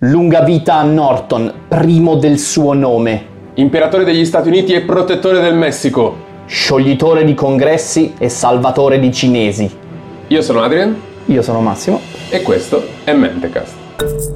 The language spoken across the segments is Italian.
Lunga vita a Norton, primo del suo nome. Imperatore degli Stati Uniti e protettore del Messico. Scioglitore di congressi e salvatore di cinesi. Io sono Adrian Io sono Massimo. e questo è Mentecast.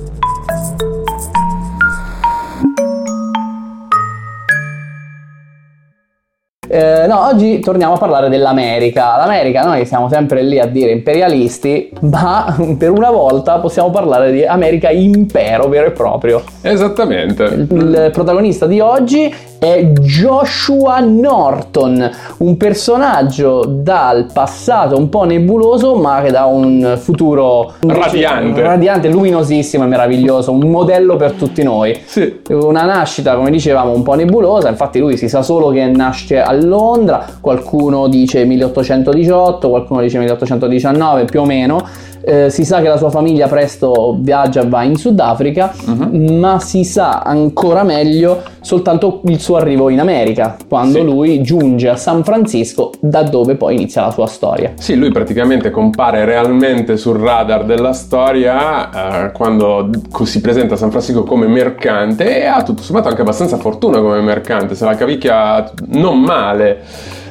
No, oggi torniamo a parlare dell'America. L'America, noi siamo sempre lì a dire imperialisti, ma per una volta possiamo parlare di America impero vero e proprio. Esattamente. Il protagonista di oggi è Joshua Norton, un personaggio dal passato un po' nebuloso, ma che dà un futuro Radiante. radiante, luminosissimo e meraviglioso, un modello per tutti noi. Sì. Una nascita, come dicevamo, un po' nebulosa, infatti lui si sa solo che nasce a Londra, qualcuno dice 1818, qualcuno dice 1819 più o meno. Eh, si sa che la sua famiglia presto viaggia, va in Sudafrica, Mhm. ma si sa ancora meglio soltanto il suo arrivo in America, quando Sì. lui giunge a San Francisco, da dove poi inizia la sua storia. Sì, lui praticamente compare realmente sul radar della storia eh, quando si presenta a San Francisco come mercante e ha tutto sommato anche abbastanza fortuna come mercante, se la cavicchia non male.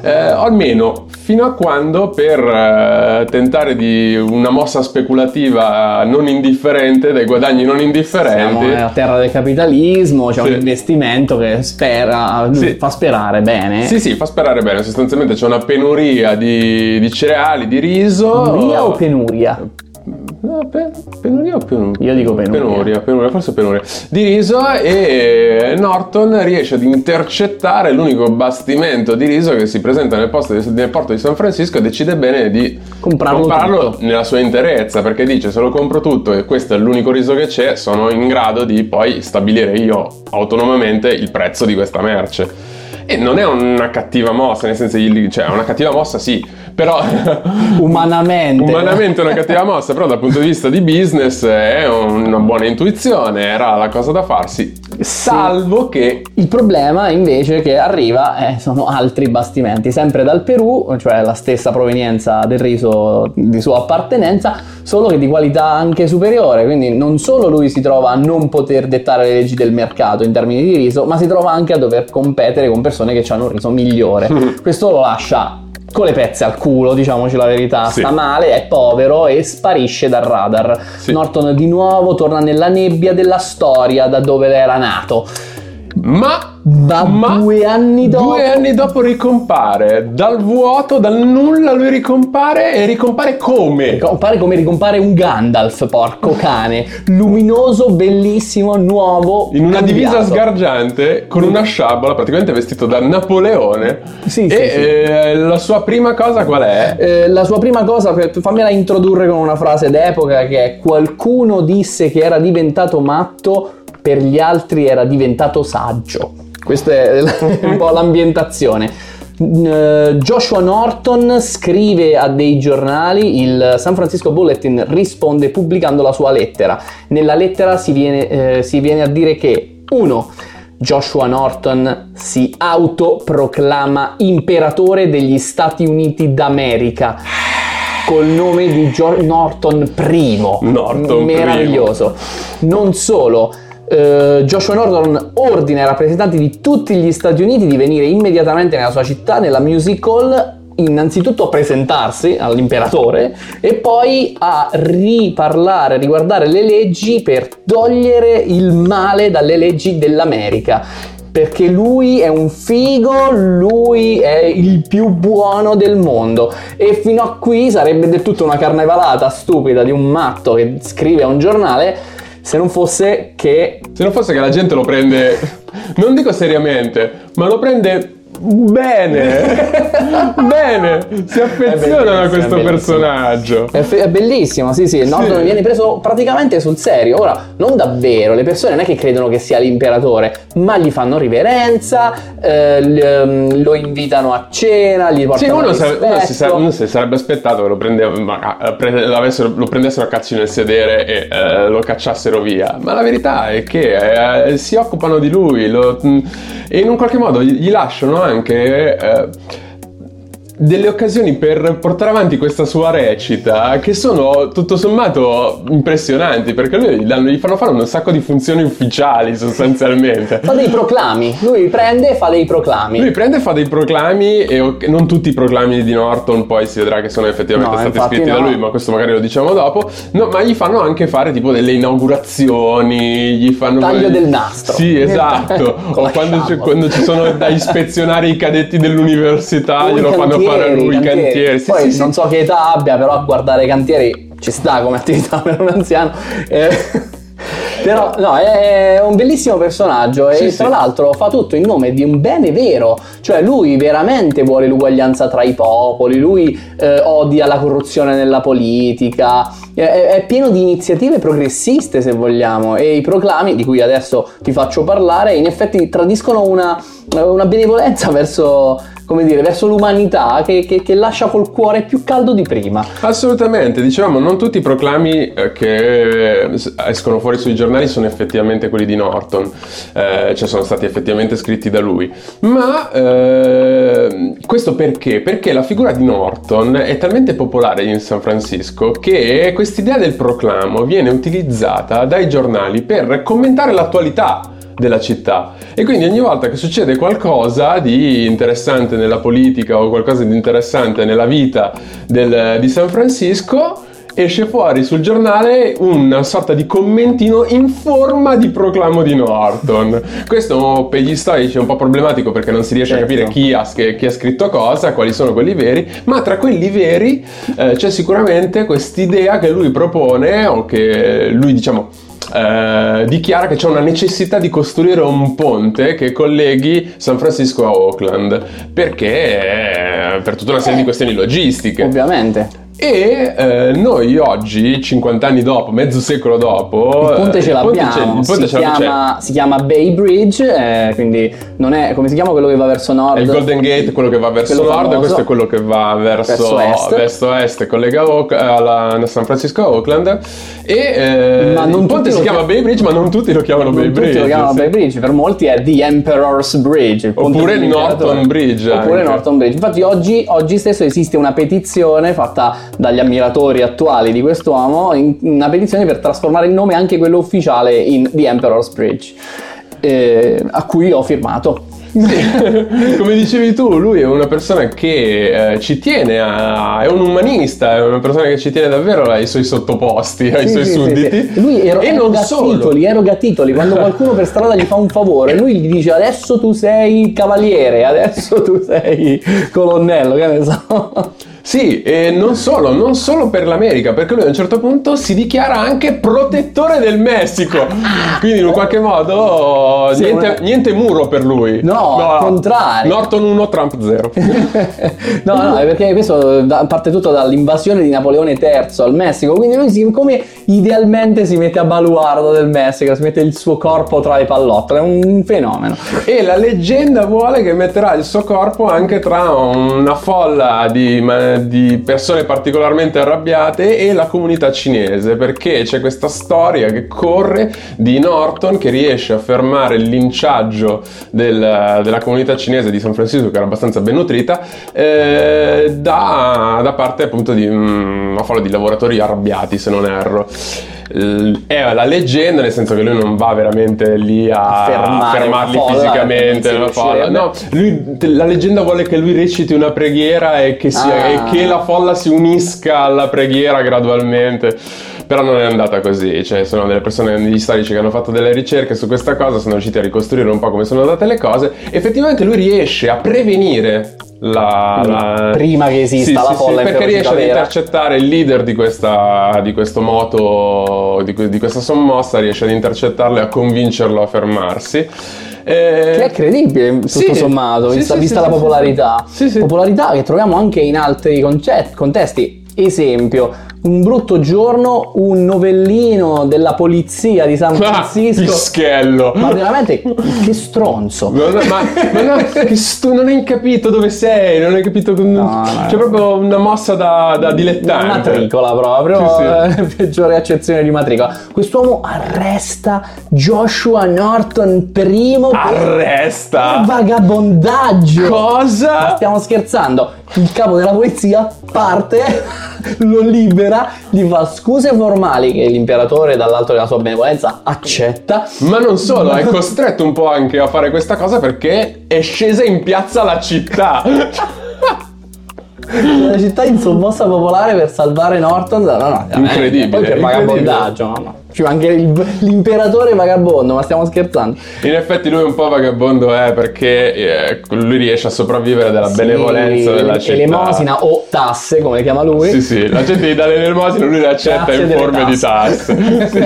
Eh, almeno fino a quando per eh, tentare di una mossa speculativa non indifferente, dai guadagni non indifferenti, Siamo nella terra del capitalismo, c'è Sì. un investimento che spera, Sì. fa sperare bene. Sì, sì, fa sperare bene. Sostanzialmente c'è una penuria di, di cereali, di riso. Penuria o penuria? Pe- penuria o penuria? Io dico penuria. Penuria, penuria, forse penuria. Di riso e Norton riesce ad intercettare l'unico bastimento di riso che si presenta nel, posto di- nel porto di San Francisco e decide bene di Comprarlo tutto. nella sua interezza perché dice se lo compro tutto e questo è l'unico riso che c'è sono in grado di poi stabilire io autonomamente il prezzo di questa merce. E non è una cattiva mossa, nel senso, cioè, una cattiva mossa sì, però Umanamente. Umanamente è una cattiva mossa, però dal punto di vista di business è una buona intuizione, era la cosa da farsi. Salvo che Il problema invece che arriva eh, sono altri bastimenti, sempre dal Perù, cioè la stessa provenienza del riso di sua appartenenza, solo che di qualità anche superiore, quindi non solo lui si trova a non poter dettare le leggi del mercato in termini di riso, ma si trova anche a dover competere con persone che hanno un riso migliore. Questo lo lascia con le pezze al culo, diciamoci la verità, Sì. sta male, è povero e sparisce dal radar. Sì. Norton di nuovo torna nella nebbia della storia da dove era nato. Ma Ma, Ma due anni dopo due anni dopo ricompare dal vuoto, dal nulla lui ricompare e ricompare come? Ricompare come ricompare un Gandalf, porco cane. Luminoso, bellissimo, nuovo. In una cambiato. divisa sgargiante con una sciabola, praticamente vestito da Napoleone. Sì, e sì, sì. eh, la sua prima cosa qual è? Eh, la sua prima cosa, fammela introdurre con una frase d'epoca che è qualcuno disse che era diventato matto, per gli altri era diventato saggio. Questa è un po' l'ambientazione. Eh, Joshua Norton scrive a dei giornali, il San Francisco Bulletin risponde pubblicando la sua lettera. Nella lettera si viene, eh, si viene a dire che 1. Joshua Norton si autoproclama imperatore degli Stati Uniti d'America col nome di Gio- Norton I. Norton Meraviglioso. Non solo. Eh, Joshua Norton ordina ai rappresentanti di tutti gli Stati Uniti di venire immediatamente nella sua città, nella Music Hall, innanzitutto a presentarsi all'imperatore e poi a riparlare, riguardare le leggi per togliere il male dalle leggi dell'America. Perché lui è un figo, lui è il più buono del mondo. E fino a qui sarebbe del tutto una carnevalata stupida di un matto che scrive a un giornale. Se non fosse che Se non fosse che la gente lo prende, non dico seriamente, ma lo prende bene. bene. Si affezionano a questo è personaggio. È, fe- è bellissimo, sì, sì. Norton Sì. viene preso praticamente sul serio. Ora, non davvero, le persone non è che credono che sia l'imperatore, ma gli fanno riverenza, eh, l- ehm, lo invitano a cena, gli Sì, portano uno, sa- uno si, sa- uno si sarebbe aspettato che lo, prendeva- ma, pre- lo prendessero a cazzo nel sedere e eh, lo cacciassero via. Ma la verità è che eh, si occupano di lui lo- mh, e in un qualche modo gli, gli lasciano anche eh, delle occasioni per portare avanti questa sua recita che sono tutto sommato impressionanti perché lui gli, danno, gli fanno fare un sacco di funzioni ufficiali sostanzialmente. fa dei proclami, lui prende e fa dei proclami. Lui prende e fa dei proclami e non tutti i proclami di Norton poi si vedrà che sono effettivamente No, stati scritti da no. lui, ma questo magari lo diciamo dopo. No, ma gli fanno anche fare tipo delle inaugurazioni, gli fanno Taglio del nastro. Sì, esatto. O quando, quando ci sono da ispezionare i cadetti dell'università, glielo fanno fare a lui, i cantieri. cantieri. Sì, Poi sì, non so che età abbia, però a guardare i cantieri ci sta come attività per un anziano. Eh, però no, è un bellissimo personaggio e Sì, tra sì. l'altro fa tutto in nome di un bene vero, cioè lui veramente vuole l'uguaglianza tra i popoli, lui eh, odia la corruzione nella politica, è, è pieno di iniziative progressiste se vogliamo e i proclami di cui adesso ti faccio parlare in effetti tradiscono una, una benevolenza verso come dire, verso l'umanità che, che- che lascia col cuore più caldo di prima. Assolutamente, dicevamo, non tutti i proclami eh, che eh, escono fuori sui giornali sono effettivamente quelli di Norton, eh, cioè sono stati effettivamente scritti da lui. Ma eh, questo perché? Perché la figura di Norton è talmente popolare in San Francisco che quest'idea del proclamo viene utilizzata dai giornali per commentare l'attualità della città e quindi ogni volta che succede qualcosa di interessante nella politica o qualcosa di interessante nella vita del- di San Francisco esce fuori sul giornale una sorta di commentino in forma di proclamo di Norton. Questo per gli storici è un po' problematico perché non si riesce Certo. a capire chi ha, chi ha scritto cosa, quali sono quelli veri, ma tra quelli veri eh, c'è sicuramente quest'idea che lui propone o che lui diciamo eh, dichiara che c'è una necessità di costruire un ponte che colleghi San Francisco a Oakland perché eh, per tutta una serie di questioni logistiche Ovviamente. E eh, noi oggi 50 anni dopo mezzo secolo dopo Il ponte eh, ce il ponte l'abbiamo, il si, ponte ce l'abbiamo, c'è. chiama, si chiama Bay Bridge, eh, quindi non è come si chiama quello che va verso nord. È il Golden Gate, quello che va verso Quello nord, e famoso. questo è quello che va verso, Verso est. collega Oak- alla, a San Francisco a Oakland. E eh, Ma non il ponte tutti si chiama chiam- Bay Bridge, ma non tutti lo chiamano Non Bay tutti Bridge. lo chiamano sì. Bay Bridge, per molti è The Emperor's Bridge. il Oppure. Norton Bridge Oppure anche. Norton Bridge. Infatti oggi, oggi stesso esiste una petizione fatta dagli ammiratori attuali di quest'uomo, in- una petizione per trasformare il nome anche quello ufficiale in The Emperor's Bridge, eh, a cui ho firmato. Come dicevi tu, lui è una persona che eh, ci tiene a. è un umanista, è una persona che ci tiene davvero ai suoi sottoposti, ai Sì, suoi sì, sì, sudditi. sì. Lui ero- e eroga titoli, eroga titoli. Quando qualcuno per strada gli fa un favore, lui gli dice adesso tu sei cavaliere, adesso tu sei colonnello, che ne so. Sì, e non solo, non solo per l'America, perché lui a un certo punto si dichiara anche protettore del Messico. Quindi in un qualche modo Sì, niente, una- niente muro per lui. No, al contrario. Norton 1, Trump 0. no, no, è perché questo parte tutto dall'invasione di Napoleone III al Messico, quindi lui si, come idealmente si mette a baluardo del Messico, si mette il suo corpo tra le pallottole, è un fenomeno. E la leggenda vuole che metterà il suo corpo anche tra una folla di, di persone particolarmente arrabbiate e la comunità cinese, perché c'è questa storia che corre di Norton che riesce a fermare il linciaggio del- della comunità cinese di San Francisco, che era abbastanza ben nutrita, eh, da, da parte appunto di mm, una folla di lavoratori arrabbiati, se non erro. È la leggenda, nel senso che lui non va veramente lì a, A fermarli folla, fisicamente. la folla. No, lui- la leggenda vuole che lui reciti una preghiera e che, sia- Ah. e che la folla si unisca alla preghiera gradualmente. Però non è andata così, cioè sono delle persone, degli storici che hanno fatto delle ricerche su questa cosa, sono riusciti a ricostruire un po' come sono andate le cose. Effettivamente lui riesce a prevenire la, la- Prima che esista la folla in perché riesce ad intercettare il leader di questa, di questo moto, di, di questa sommossa, riesce ad intercettarlo e a convincerlo a fermarsi. Eh, Che è credibile, tutto sì. sommato, Sì, vista, sì, vista la popolarità. Popolarità che troviamo anche in altri concet- contesti. Esempio, un brutto giorno, un novellino della polizia di San Ah, Francisco. Pischello. ma veramente, che stronzo. Non, ma, ma no, che stu- non hai capito dove sei, non hai capito. no. C'è proprio una mossa da, da dilettante. Matricola proprio, Sì, eh, peggiore accezione di matricola. Quest'uomo arresta Joshua Norton primo per Arresta! vagabondaggio. Ma Cosa? stiamo scherzando. il capo della polizia parte, lo libera, gli fa scuse formali che l'imperatore dall'alto della sua benevolenza accetta. Ma non solo, è costretto un po' anche a fare questa cosa perché è scesa in piazza la città. Una città in sommossa popolare per salvare Norton. No, no, incredibile. Poi per vagabondaggio, no, no. Va anche il- l'imperatore vagabondo, ma stiamo scherzando. In effetti lui un po' vagabondo è perché eh, lui riesce a sopravvivere della benevolenza Sì, della città. Elemosina o tasse, come le chiama lui. Sì, sì, la gente gli dà l'elemosina, lui le accetta Grazie in forme di tasse. Sì.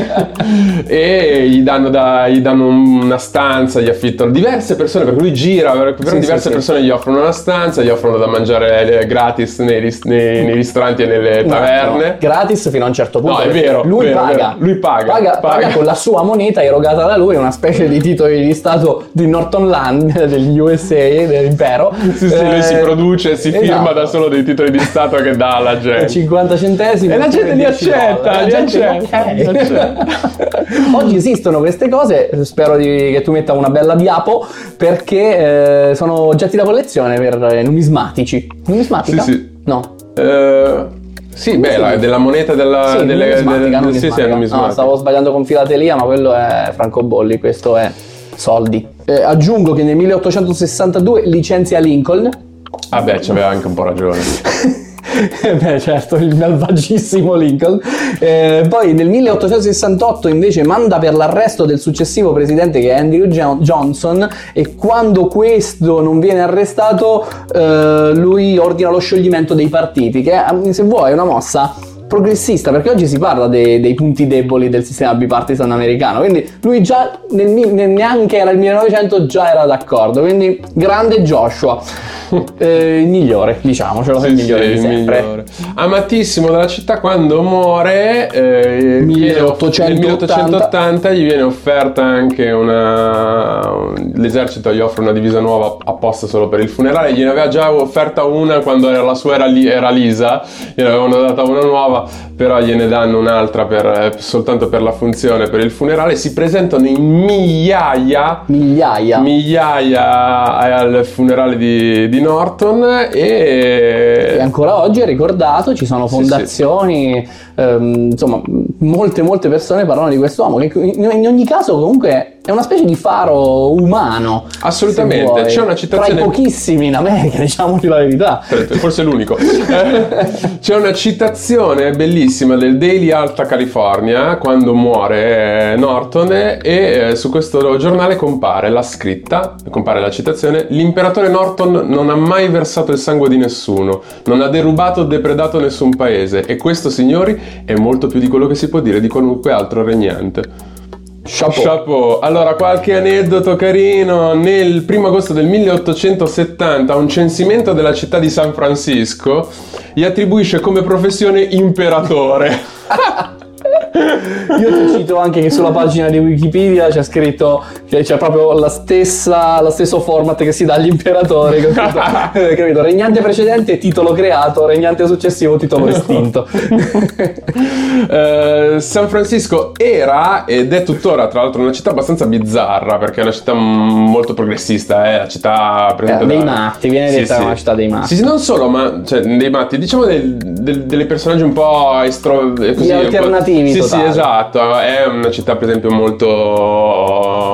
e gli danno, da- gli danno una stanza, gli affittano diverse persone, perché lui gira, per per Sì, diverse sì, persone gli offrono una stanza, gli offrono da mangiare eh, gratis nei, nei- nei ristoranti e nelle taverne. No, gratis fino a un certo punto. No, è vero, Lui vero, paga. vero. Lui paga, Paga, paga. paga con la sua moneta erogata da lui, una specie di titoli di Stato di Northernland, degli USA, dell'impero. Sì, sì, lui si Eh, produce, si esatto. firma da solo dei titoli di Stato che dà alla gente. 50 centesimi E la gente li 10 accetta, li accetta. Oggi esistono queste cose, spero di- che tu metta una bella diapo perché eh, sono oggetti da collezione per eh, numismatici. Numismatica? Sì, sì. No. Eh, sì, beh, la- della moneta della... Sì, delle, numismatica, delle- numismatica. sì, sì, numismatica. No, stavo sbagliando con filatelia, ma quello è francobolli, questo è soldi. Eh, aggiungo che nel 1862 licenzia Lincoln. Ah beh, c'aveva anche un po' ragione. Beh, certo, il malvagissimo Lincoln. Eh, poi nel 1868 invece manda per l'arresto del successivo presidente che è Andrew Jo- Johnson e quando questo non viene arrestato eh, lui ordina lo scioglimento dei partiti, che eh, se vuoi è una mossa progressista perché oggi si parla dei, dei punti deboli del sistema bipartisan americano quindi lui già nel, nel- neanche era il 1900 già era d'accordo quindi grande Joshua Eh, il migliore diciamocelo il Sì, migliore sì, di il sempre migliore. Amatissimo dalla città quando muore eh, 1880. nel 1880 gli viene offerta anche una l'esercito gli offre una divisa nuova apposta solo per il funerale gliene aveva già offerta una quando era- la sua era, li- era lisa gliene avevano data una nuova però gliene danno un'altra per- eh, soltanto per la funzione per il funerale. Si presentano in migliaia migliaia. migliaia al funerale di, di Norton e e ancora oggi è ricordato, ci sono Sì, fondazioni, ehm, insomma, molte molte persone parlano di quest'uomo che in ogni caso comunque è una specie di faro umano. Assolutamente, vuoi. c'è una citazione- Tra i pochissimi in America, diciamoci la verità. forse è l'unico. Eh, C'è una citazione bellissima del Daily Alta California quando muore eh, Norton e eh, su questo giornale compare la scritta, compare la citazione, l'imperatore Norton non ha mai versato il sangue di nessuno, non ha derubato o depredato nessun paese e questo, signori, è molto più di quello che si può dire di qualunque altro regnante. Chapeau. Chapeau. Allora, qualche aneddoto carino. Nel 1 agosto del 1870, un censimento della città di San Francisco gli attribuisce come professione imperatore. Io ti cito anche che sulla pagina di Wikipedia c'è scritto che c'è proprio la stessa, lo stesso format che si dà agli imperatori, capito? Eh, capito? Regnante precedente, titolo creato, regnante successivo, titolo estinto. Eh, San Francisco era ed è tuttora, tra l'altro, una città abbastanza bizzarra perché è una città molto progressista. È la città Eh, dei da- matti, viene Sì, detta sì. una città dei matti. Sì, sì, non solo, ma cioè, dei matti, diciamo del, del- dei personaggi un po' estro, eh, così, un po'- alternativi Sì, totali. sì, esatto. È una città, per esempio, molto,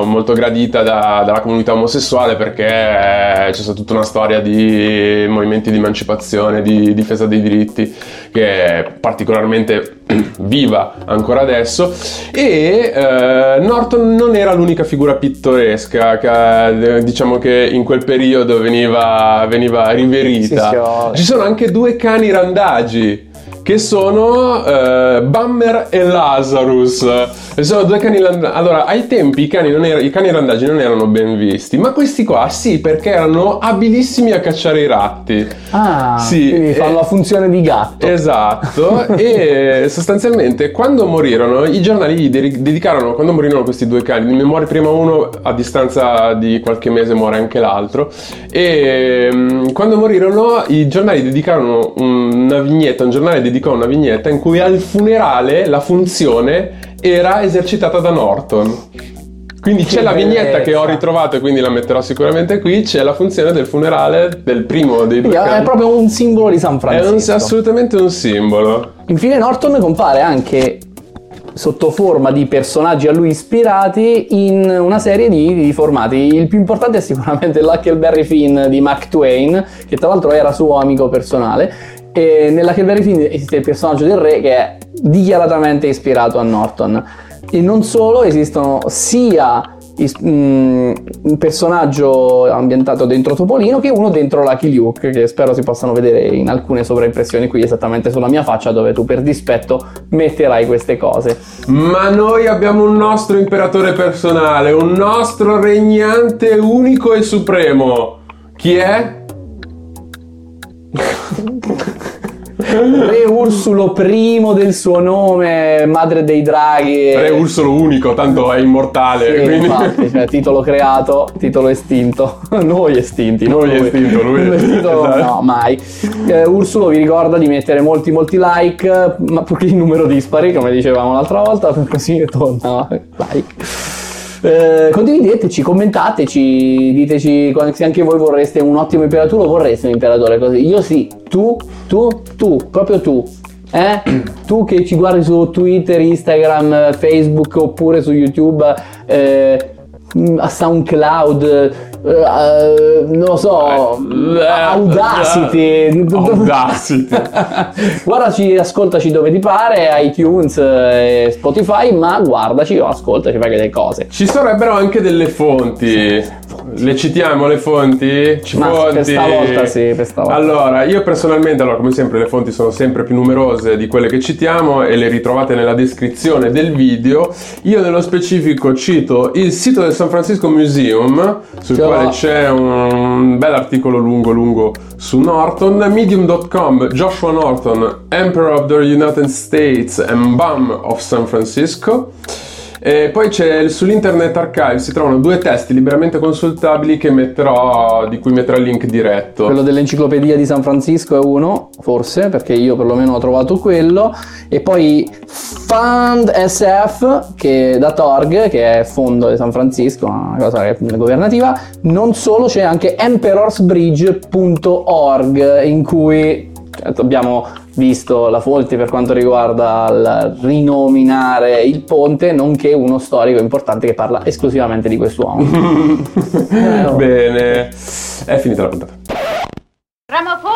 molto gradita da- dalla comunità omosessuale perché c'è stata tutta una storia di movimenti di emancipazione, di difesa dei diritti che è particolarmente viva ancora adesso. E eh, Norton non era l'unica figura pittoresca che eh, diciamo che in quel periodo veniva, veniva riverita. Ci sono anche due cani randagi che sono eh, Bummer e Lazarus. E sono due cani randagi. Allora, ai tempi i cani, non era- i cani randagi non erano ben visti, ma questi qua sì, perché erano abilissimi a cacciare i ratti. Ah, Sì, quindi fanno eh, la funzione di gatto. Esatto, e sostanzialmente quando morirono i giornali gli de- dedicarono, quando morirono questi due cani, ne muore prima uno, a distanza di qualche mese muore anche l'altro, e mm, quando morirono i giornali dedicarono una vignetta, un giornale dedicò una vignetta in cui al funerale la funzione era esercitata da Norton. Quindi c'è Che la vignetta che ho ritrovato e quindi la metterò sicuramente qui. C'è la funzione del funerale del primo dei due. Quindi È proprio un simbolo di San È Francisco. un- assolutamente un simbolo. Infine Norton compare anche sotto forma di personaggi a lui ispirati in una serie di, di formati. Il più importante è sicuramente l'Huckleberry Finn di Mark Twain, che tra l'altro era suo amico personale. E nell'Huckleberry Finn esiste il personaggio del re che è dichiaratamente ispirato a Norton. E non solo, esistono sia is- mm, un personaggio ambientato dentro Topolino che uno dentro Lucky Luke che spero si possano vedere in alcune sovraimpressioni qui esattamente sulla mia faccia dove tu per dispetto metterai queste cose Ma noi abbiamo un nostro imperatore personale, un nostro regnante unico e supremo. Chi è? Re Ursulo I del suo nome madre dei draghi Re Ursolo unico, tanto è immortale. Sì, quindi- infatti, cioè, titolo creato, titolo estinto. Noi estinti, Noi lui. estinto, lui- Lui estinto, esatto. no, mai. Eh, Ursulo vi ricorda di mettere molti, molti like, ma purché in numero dispari, come dicevamo l'altra volta, così torna like. Eh, condivideteci, commentateci, diteci se anche voi vorreste un ottimo imperatore o vorreste un imperatore così. Io sì, tu, tu, tu, proprio tu. Eh? Tu che ci guardi su Twitter, Instagram, Facebook oppure su YouTube, eh, a SoundCloud, eh, non lo so, Eh, Audacity. Audacity. Guardaci, ascoltaci dove ti pare, iTunes, eh, Spotify, ma guardaci o ascoltaci, fai delle cose. Ci sarebbero anche delle fonti. Le citiamo le fonti? Ci Ma fonti. per stavolta sì, per stavolta. Allora, io personalmente, allora, come sempre, le fonti sono sempre più numerose di quelle che citiamo e le ritrovate nella descrizione del video. Io nello specifico cito il sito del San Francisco Museum, sul l'ho. quale c'è un bel articolo lungo lungo su Norton, medium.com, Joshua Norton, Emperor of the United States and Bum of San Francisco. E poi c'è sull'Internet Archive si trovano due testi liberamente consultabili metterò, di cui metterò il link diretto. Quello dell'enciclopedia di San Francisco è uno, forse, perché io perlomeno ho trovato quello. E poi Fund SF, che da Torg, che è fondo di San Francisco, una cosa governativa. Non solo, c'è anche emperorsbridge.org, in cui certo, abbiamo visto la Folti per quanto riguarda il rinominare il ponte, nonché uno storico importante che parla esclusivamente di quest'uomo. Bene, è finita la puntata. Ramofo-